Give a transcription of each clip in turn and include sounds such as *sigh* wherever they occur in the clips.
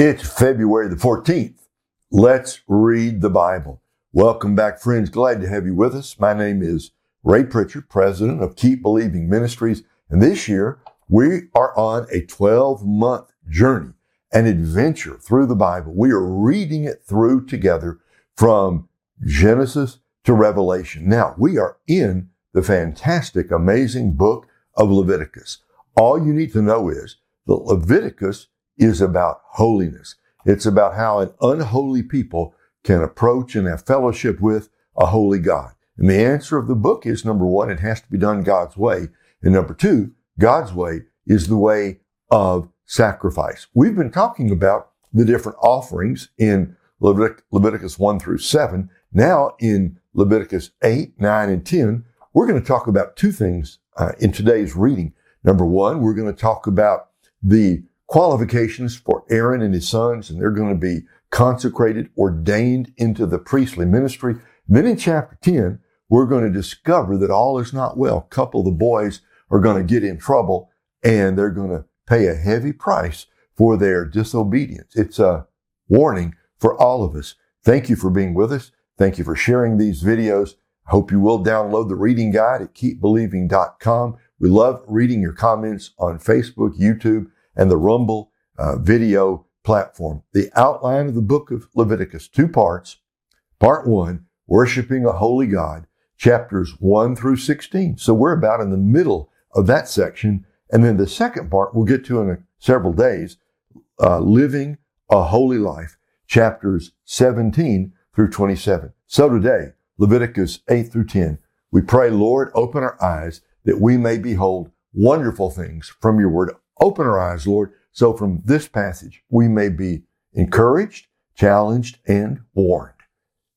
It's February the 14th. Let's read the Bible. Welcome back, friends. Glad to have you with us. My name is Ray Pritchard, president of Keep Believing Ministries. And this year, we are on a 12 month journey, an adventure through the Bible. We are reading it through together from Genesis to Revelation. Now, we are in the fantastic, amazing book of Leviticus. All you need to know is that Leviticus is about holiness. It's about how an unholy people can approach and have fellowship with a holy God. And the answer of the book is number one, it has to be done God's way. And number two, God's way is the way of sacrifice. We've been talking about the different offerings in Levitic- Leviticus 1 through 7. Now in Leviticus 8, 9, and 10, we're going to talk about two things uh, in today's reading. Number one, we're going to talk about the qualifications for Aaron and his sons, and they're going to be consecrated, ordained into the priestly ministry. Then in chapter 10, we're going to discover that all is not well. A couple of the boys are going to get in trouble and they're going to pay a heavy price for their disobedience. It's a warning for all of us. Thank you for being with us. Thank you for sharing these videos. I hope you will download the reading guide at keepbelieving.com. We love reading your comments on Facebook, YouTube, and the Rumble uh, video platform. The outline of the book of Leviticus, two parts. Part one, worshiping a holy God, chapters 1 through 16. So we're about in the middle of that section. And then the second part we'll get to in a, several days, uh, living a holy life, chapters 17 through 27. So today, Leviticus 8 through 10, we pray, Lord, open our eyes that we may behold wonderful things from your word. Open our eyes, Lord, so from this passage we may be encouraged, challenged, and warned.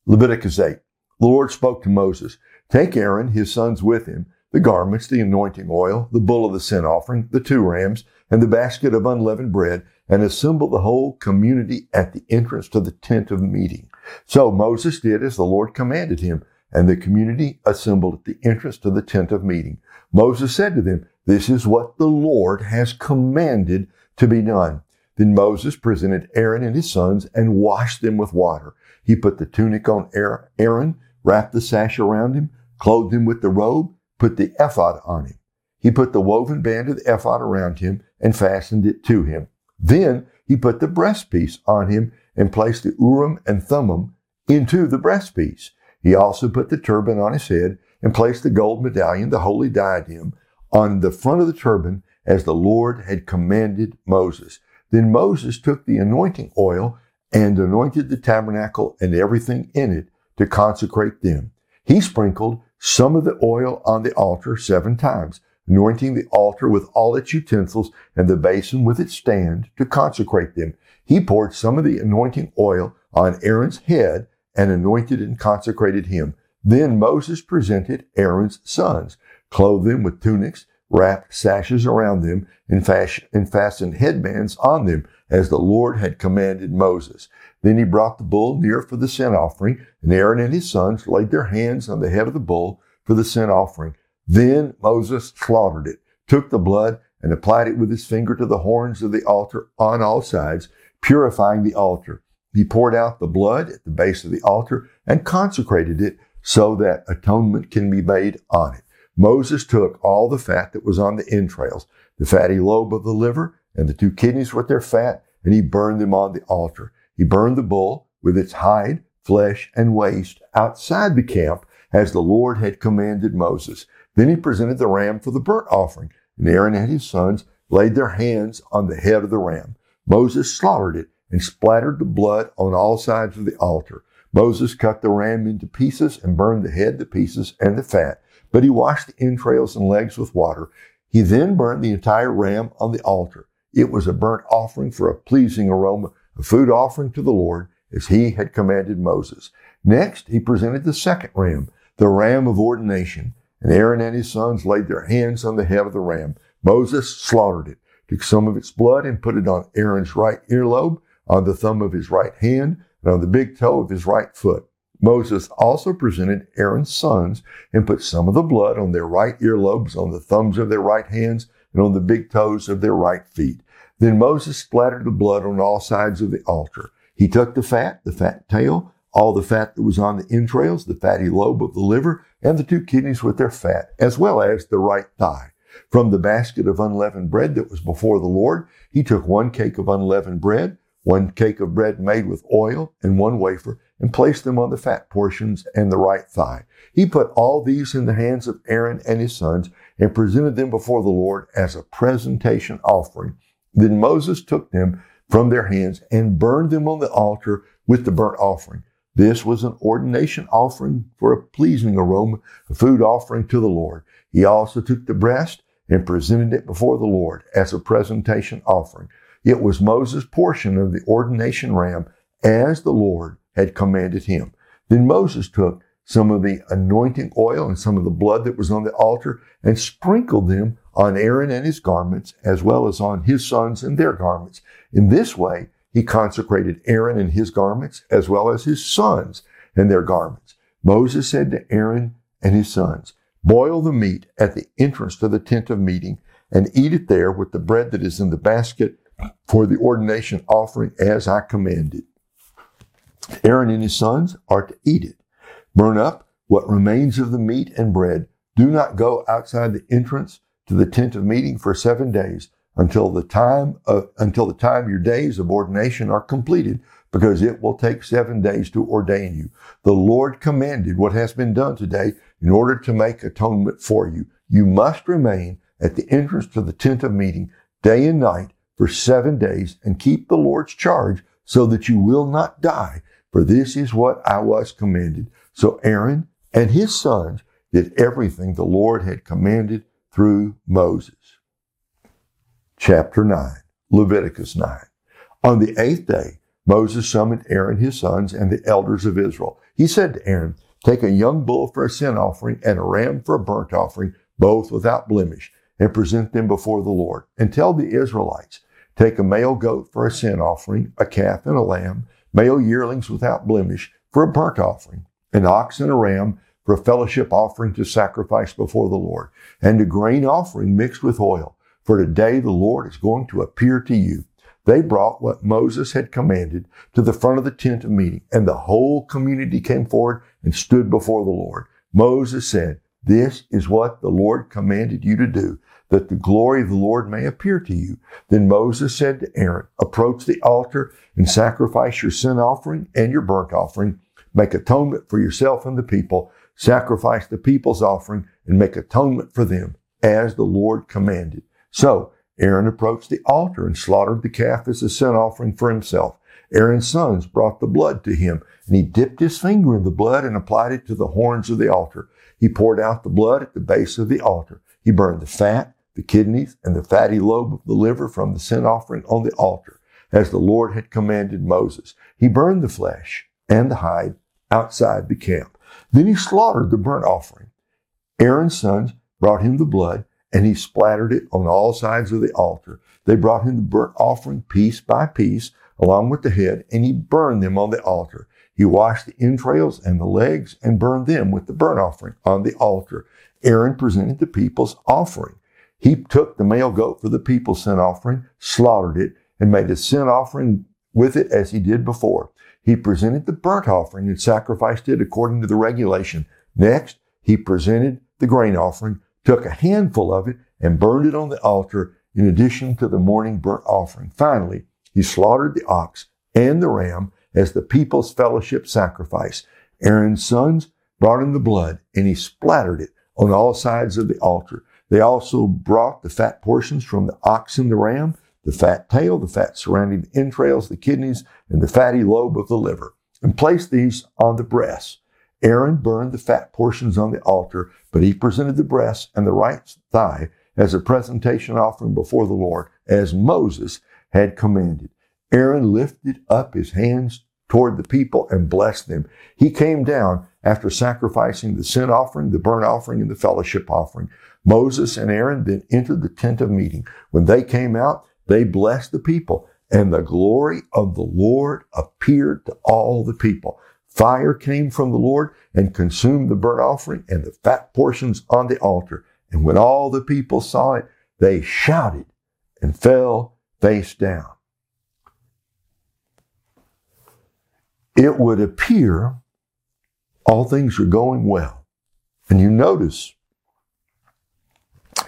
Leviticus 8. The Lord spoke to Moses, Take Aaron, his sons with him, the garments, the anointing oil, the bull of the sin offering, the two rams, and the basket of unleavened bread, and assemble the whole community at the entrance to the tent of meeting. So Moses did as the Lord commanded him, and the community assembled at the entrance to the tent of meeting. Moses said to them, This is what the Lord has commanded to be done. Then Moses presented Aaron and his sons and washed them with water. He put the tunic on Aaron, wrapped the sash around him, clothed him with the robe, put the ephod on him. He put the woven band of the ephod around him and fastened it to him. Then he put the breastpiece on him and placed the Urim and Thummim into the breastpiece. He also put the turban on his head and placed the gold medallion, the holy diadem, on the front of the turban as the Lord had commanded Moses. Then Moses took the anointing oil and anointed the tabernacle and everything in it to consecrate them. He sprinkled some of the oil on the altar seven times, anointing the altar with all its utensils and the basin with its stand to consecrate them. He poured some of the anointing oil on Aaron's head and anointed and consecrated him. Then Moses presented Aaron's sons, clothed them with tunics, wrapped sashes around them, and, fastened headbands on them, as the Lord had commanded Moses. Then he brought the bull near for the sin offering, and Aaron and his sons laid their hands on the head of the bull for the sin offering. Then Moses slaughtered it, took the blood, and applied it with his finger to the horns of the altar on all sides, purifying the altar. He poured out the blood at the base of the altar and consecrated it so that atonement can be made on it. Moses took all the fat that was on the entrails, the fatty lobe of the liver, and the two kidneys with their fat, and he burned them on the altar. He burned the bull with its hide, flesh, and waste outside the camp as the Lord had commanded Moses. Then he presented the ram for the burnt offering, and Aaron and his sons laid their hands on the head of the ram. Moses slaughtered it and splattered the blood on all sides of the altar. Moses cut the ram into pieces and burned the head, the pieces, and the fat. But he washed the entrails and legs with water. He then burned the entire ram on the altar. It was a burnt offering for a pleasing aroma, a food offering to the Lord, as he had commanded Moses. Next, he presented the second ram, the ram of ordination. And Aaron and his sons laid their hands on the head of the ram. Moses slaughtered it, took some of its blood and put it on Aaron's right earlobe, on the thumb of his right hand, and on the big toe of his right foot. Moses also presented Aaron's sons and put some of the blood on their right earlobes, on the thumbs of their right hands, and on the big toes of their right feet. Then Moses splattered the blood on all sides of the altar. He took the fat, the fat tail, all the fat that was on the entrails, the fatty lobe of the liver, and the two kidneys with their fat, as well as the right thigh. From the basket of unleavened bread that was before the Lord, he took one cake of unleavened bread, one cake of bread made with oil, and one wafer, and placed them on the fat portions and the right thigh. He put all these in the hands of Aaron and his sons and presented them before the Lord as a presentation offering then Moses took them from their hands and burned them on the altar with the burnt offering. This was an ordination offering for a pleasing aroma, a food offering to the Lord. He also took the breast and presented it before the Lord as a presentation offering. It was Moses' portion of the ordination ram as the Lord had commanded him. Then Moses took some of the anointing oil and some of the blood that was on the altar and sprinkled them on Aaron and his garments, as well as on his sons and their garments. In this way, he consecrated Aaron and his garments, as well as his sons and their garments. Moses said to Aaron and his sons, Boil the meat at the entrance to the tent of meeting and eat it there with the bread that is in the basket for the ordination offering as I commanded. Aaron and his sons are to eat it. Burn up what remains of the meat and bread. Do not go outside the entrance to the tent of meeting for seven days until the time of, until the time your days of ordination are completed, because it will take seven days to ordain you. The Lord commanded what has been done today in order to make atonement for you. You must remain at the entrance to the tent of meeting day and night for seven days and keep the Lord's charge so that you will not die. For this is what I was commanded. So Aaron and his sons did everything the Lord had commanded through Moses. Chapter 9, Leviticus 9. On the eighth day, Moses summoned Aaron, his sons, and the elders of Israel. He said to Aaron, Take a young bull for a sin offering and a ram for a burnt offering, both without blemish, and present them before the Lord. And tell the Israelites, Take a male goat for a sin offering, a calf and a lamb, male yearlings without blemish, for a burnt offering, an ox and a ram for a fellowship offering to sacrifice before the Lord, and a grain offering mixed with oil. For today the Lord is going to appear to you. They brought what Moses had commanded to the front of the tent of meeting, and the whole community came forward and stood before the Lord. Moses said, This is what the Lord commanded you to do, that the glory of the Lord may appear to you. Then Moses said to Aaron, Approach the altar and sacrifice your sin offering and your burnt offering. Make atonement for yourself and the people sacrifice the people's offering, and make atonement for them, as the Lord commanded. So Aaron approached the altar and slaughtered the calf as a sin offering for himself. Aaron's sons brought the blood to him, and he dipped his finger in the blood and applied it to the horns of the altar. He poured out the blood at the base of the altar. He burned the fat, the kidneys, and the fatty lobe of the liver from the sin offering on the altar, as the Lord had commanded Moses. He burned the flesh and the hide outside the camp. Then he slaughtered the burnt offering. Aaron's sons brought him the blood, and he splattered it on all sides of the altar. They brought him the burnt offering piece by piece, along with the head, and he burned them on the altar. He washed the entrails and the legs and burned them with the burnt offering on the altar. Aaron presented the people's offering. He took the male goat for the people's sin offering, slaughtered it, and made a sin offering with it as he did before. He presented the burnt offering and sacrificed it according to the regulation. Next, he presented the grain offering, took a handful of it, and burned it on the altar in addition to the morning burnt offering. Finally, he slaughtered the ox and the ram as the people's fellowship sacrifice. Aaron's sons brought in the blood, and he splattered it on all sides of the altar. They also brought the fat portions from the ox and the ram the fat tail, the fat surrounding the entrails, the kidneys, and the fatty lobe of the liver, and placed these on the breasts. Aaron burned the fat portions on the altar, but he presented the breast and the right thigh as a presentation offering before the Lord, as Moses had commanded. Aaron lifted up his hands toward the people and blessed them. He came down after sacrificing the sin offering, the burnt offering, and the fellowship offering. Moses and Aaron then entered the tent of meeting. When they came out, they blessed the people, and the glory of the Lord appeared to all the people. Fire came from the Lord and consumed the burnt offering and the fat portions on the altar. And when all the people saw it, they shouted and fell face down. It would appear all things are going well. And you notice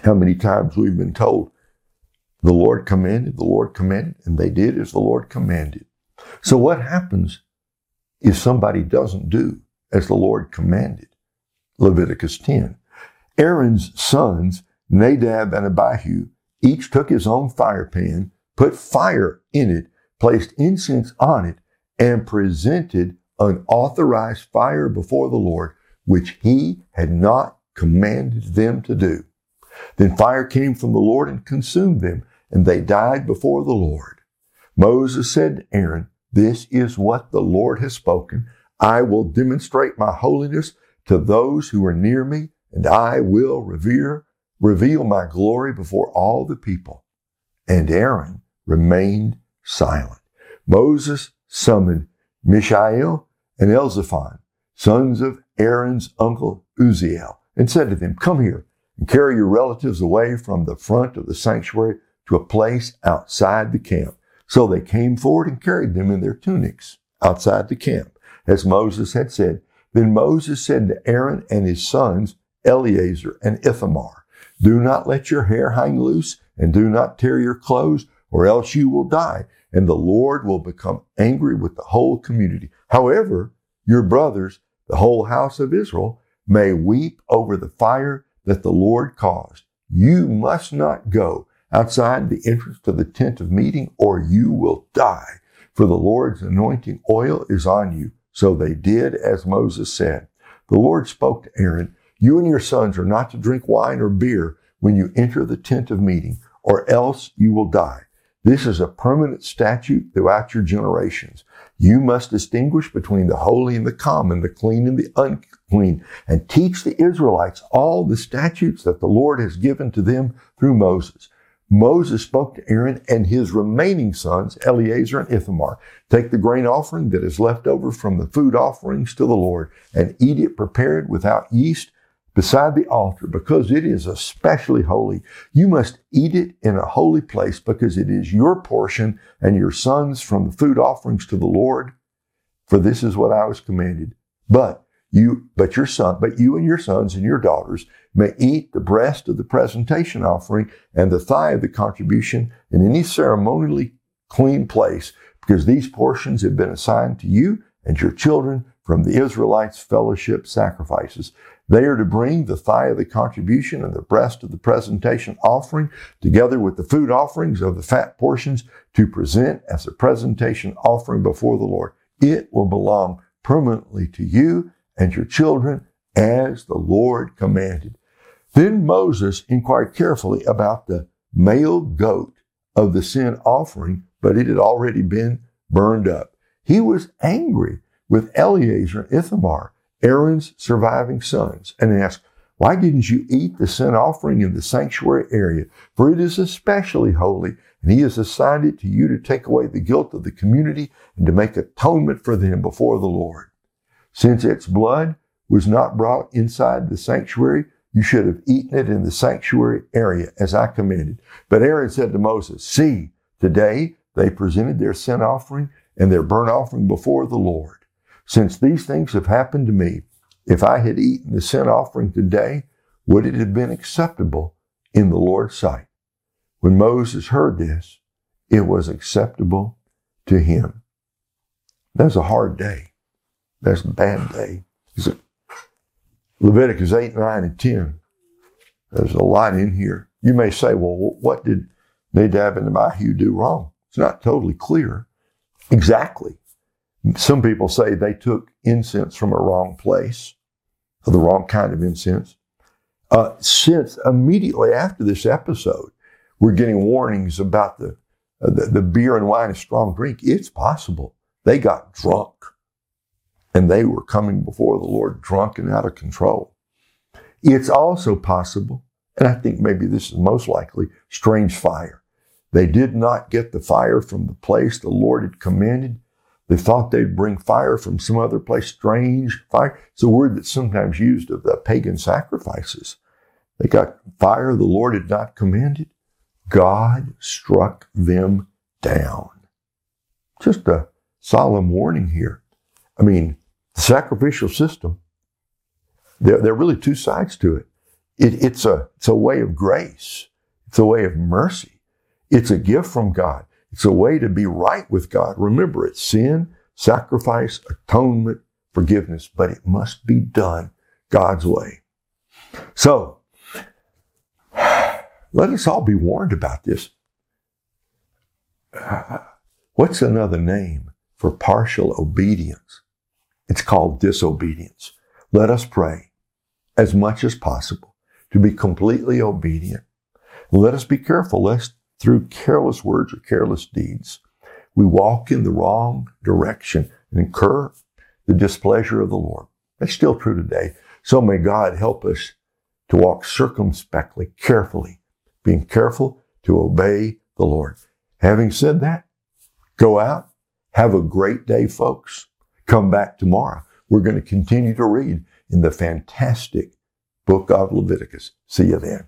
how many times we've been told, the Lord commanded, the Lord commanded, and they did as the Lord commanded. So what happens if somebody doesn't do as the Lord commanded? Leviticus 10. Aaron's sons, Nadab and Abihu, each took his own fire pan, put fire in it, placed incense on it, and presented unauthorized fire before the Lord, which he had not commanded them to do. Then fire came from the Lord and consumed them, and they died before the Lord. Moses said to Aaron, This is what the Lord has spoken. I will demonstrate my holiness to those who are near me, and I will revere, reveal my glory before all the people. And Aaron remained silent. Moses summoned Mishael and Elzaphan, sons of Aaron's uncle Uzziel, and said to them, Come here and carry your relatives away from the front of the sanctuary to a place outside the camp. So they came forward and carried them in their tunics outside the camp, as Moses had said. Then Moses said to Aaron and his sons, Eleazar and Ithamar, Do not let your hair hang loose and do not tear your clothes, or else you will die, and the Lord will become angry with the whole community. However, your brothers, the whole house of Israel, may weep over the fire that the Lord caused. You must not go outside the entrance to the tent of meeting, or you will die. For the Lord's anointing oil is on you. So they did as Moses said. The Lord spoke to Aaron, You and your sons are not to drink wine or beer when you enter the tent of meeting, or else you will die. This is a permanent statute throughout your generations. You must distinguish between the holy and the common, the clean and the unclean, and teach the Israelites all the statutes that the Lord has given to them through Moses. Moses spoke to Aaron and his remaining sons, Eleazar and Ithamar, take the grain offering that is left over from the food offerings to the Lord and eat it prepared without yeast beside the altar because it is especially holy. You must eat it in a holy place because it is your portion and your sons from the food offerings to the Lord. For this is what I was commanded. But you, but your son, but you and your sons and your daughters may eat the breast of the presentation offering and the thigh of the contribution in any ceremonially clean place because these portions have been assigned to you and your children from the Israelites' fellowship sacrifices. They are to bring the thigh of the contribution and the breast of the presentation offering together with the food offerings of the fat portions to present as a presentation offering before the Lord. It will belong permanently to you and your children as the Lord commanded. Then Moses inquired carefully about the male goat of the sin offering, but it had already been burned up. He was angry with Eleazar and Ithamar, Aaron's surviving sons, and asked, Why didn't you eat the sin offering in the sanctuary area? For it is especially holy, and he has assigned it to you to take away the guilt of the community and to make atonement for them before the Lord. Since its blood was not brought inside the sanctuary, you should have eaten it in the sanctuary area as I commanded. But Aaron said to Moses, See, today they presented their sin offering and their burnt offering before the Lord. Since these things have happened to me, if I had eaten the sin offering today, would it have been acceptable in the Lord's sight? When Moses heard this, it was acceptable to him. That's a hard day. That's a bad day. Leviticus 8, 9, and 10. There's a lot in here. You may say, well, what did Nadab and Abihu do wrong? It's not totally clear exactly. Some people say they took incense from a wrong place, or the wrong kind of incense. Uh, since immediately after this episode, we're getting warnings about the, uh, the, the beer and wine is strong drink. It's possible they got drunk and they were coming before the Lord drunk and out of control. It's also possible, and I think maybe this is most likely, strange fire. They did not get the fire from the place the Lord had commanded. They thought they'd bring fire from some other place, strange fire. It's a word that's sometimes used of the pagan sacrifices. They got fire the Lord had not commanded. God struck them down. Just a solemn warning here. I mean, the sacrificial system, there, there are really two sides to it. it. It's, a, it's a way of grace. It's a way of mercy. It's a gift from God. It's a way to be right with God. Remember, it's sin, sacrifice, atonement, forgiveness, but it must be done God's way. So, *sighs* let us all be warned about this. *sighs* What's another name for partial obedience? It's called disobedience. Let us pray as much as possible to be completely obedient. Let us be careful lest through careless words or careless deeds we walk in the wrong direction and incur the displeasure of the Lord. That's still true today. So may God help us to walk circumspectly, carefully, being careful to obey the Lord. Having said that, go out, have a great day, folks. Come back tomorrow. We're going to continue to read in the fantastic book of Leviticus. See you then.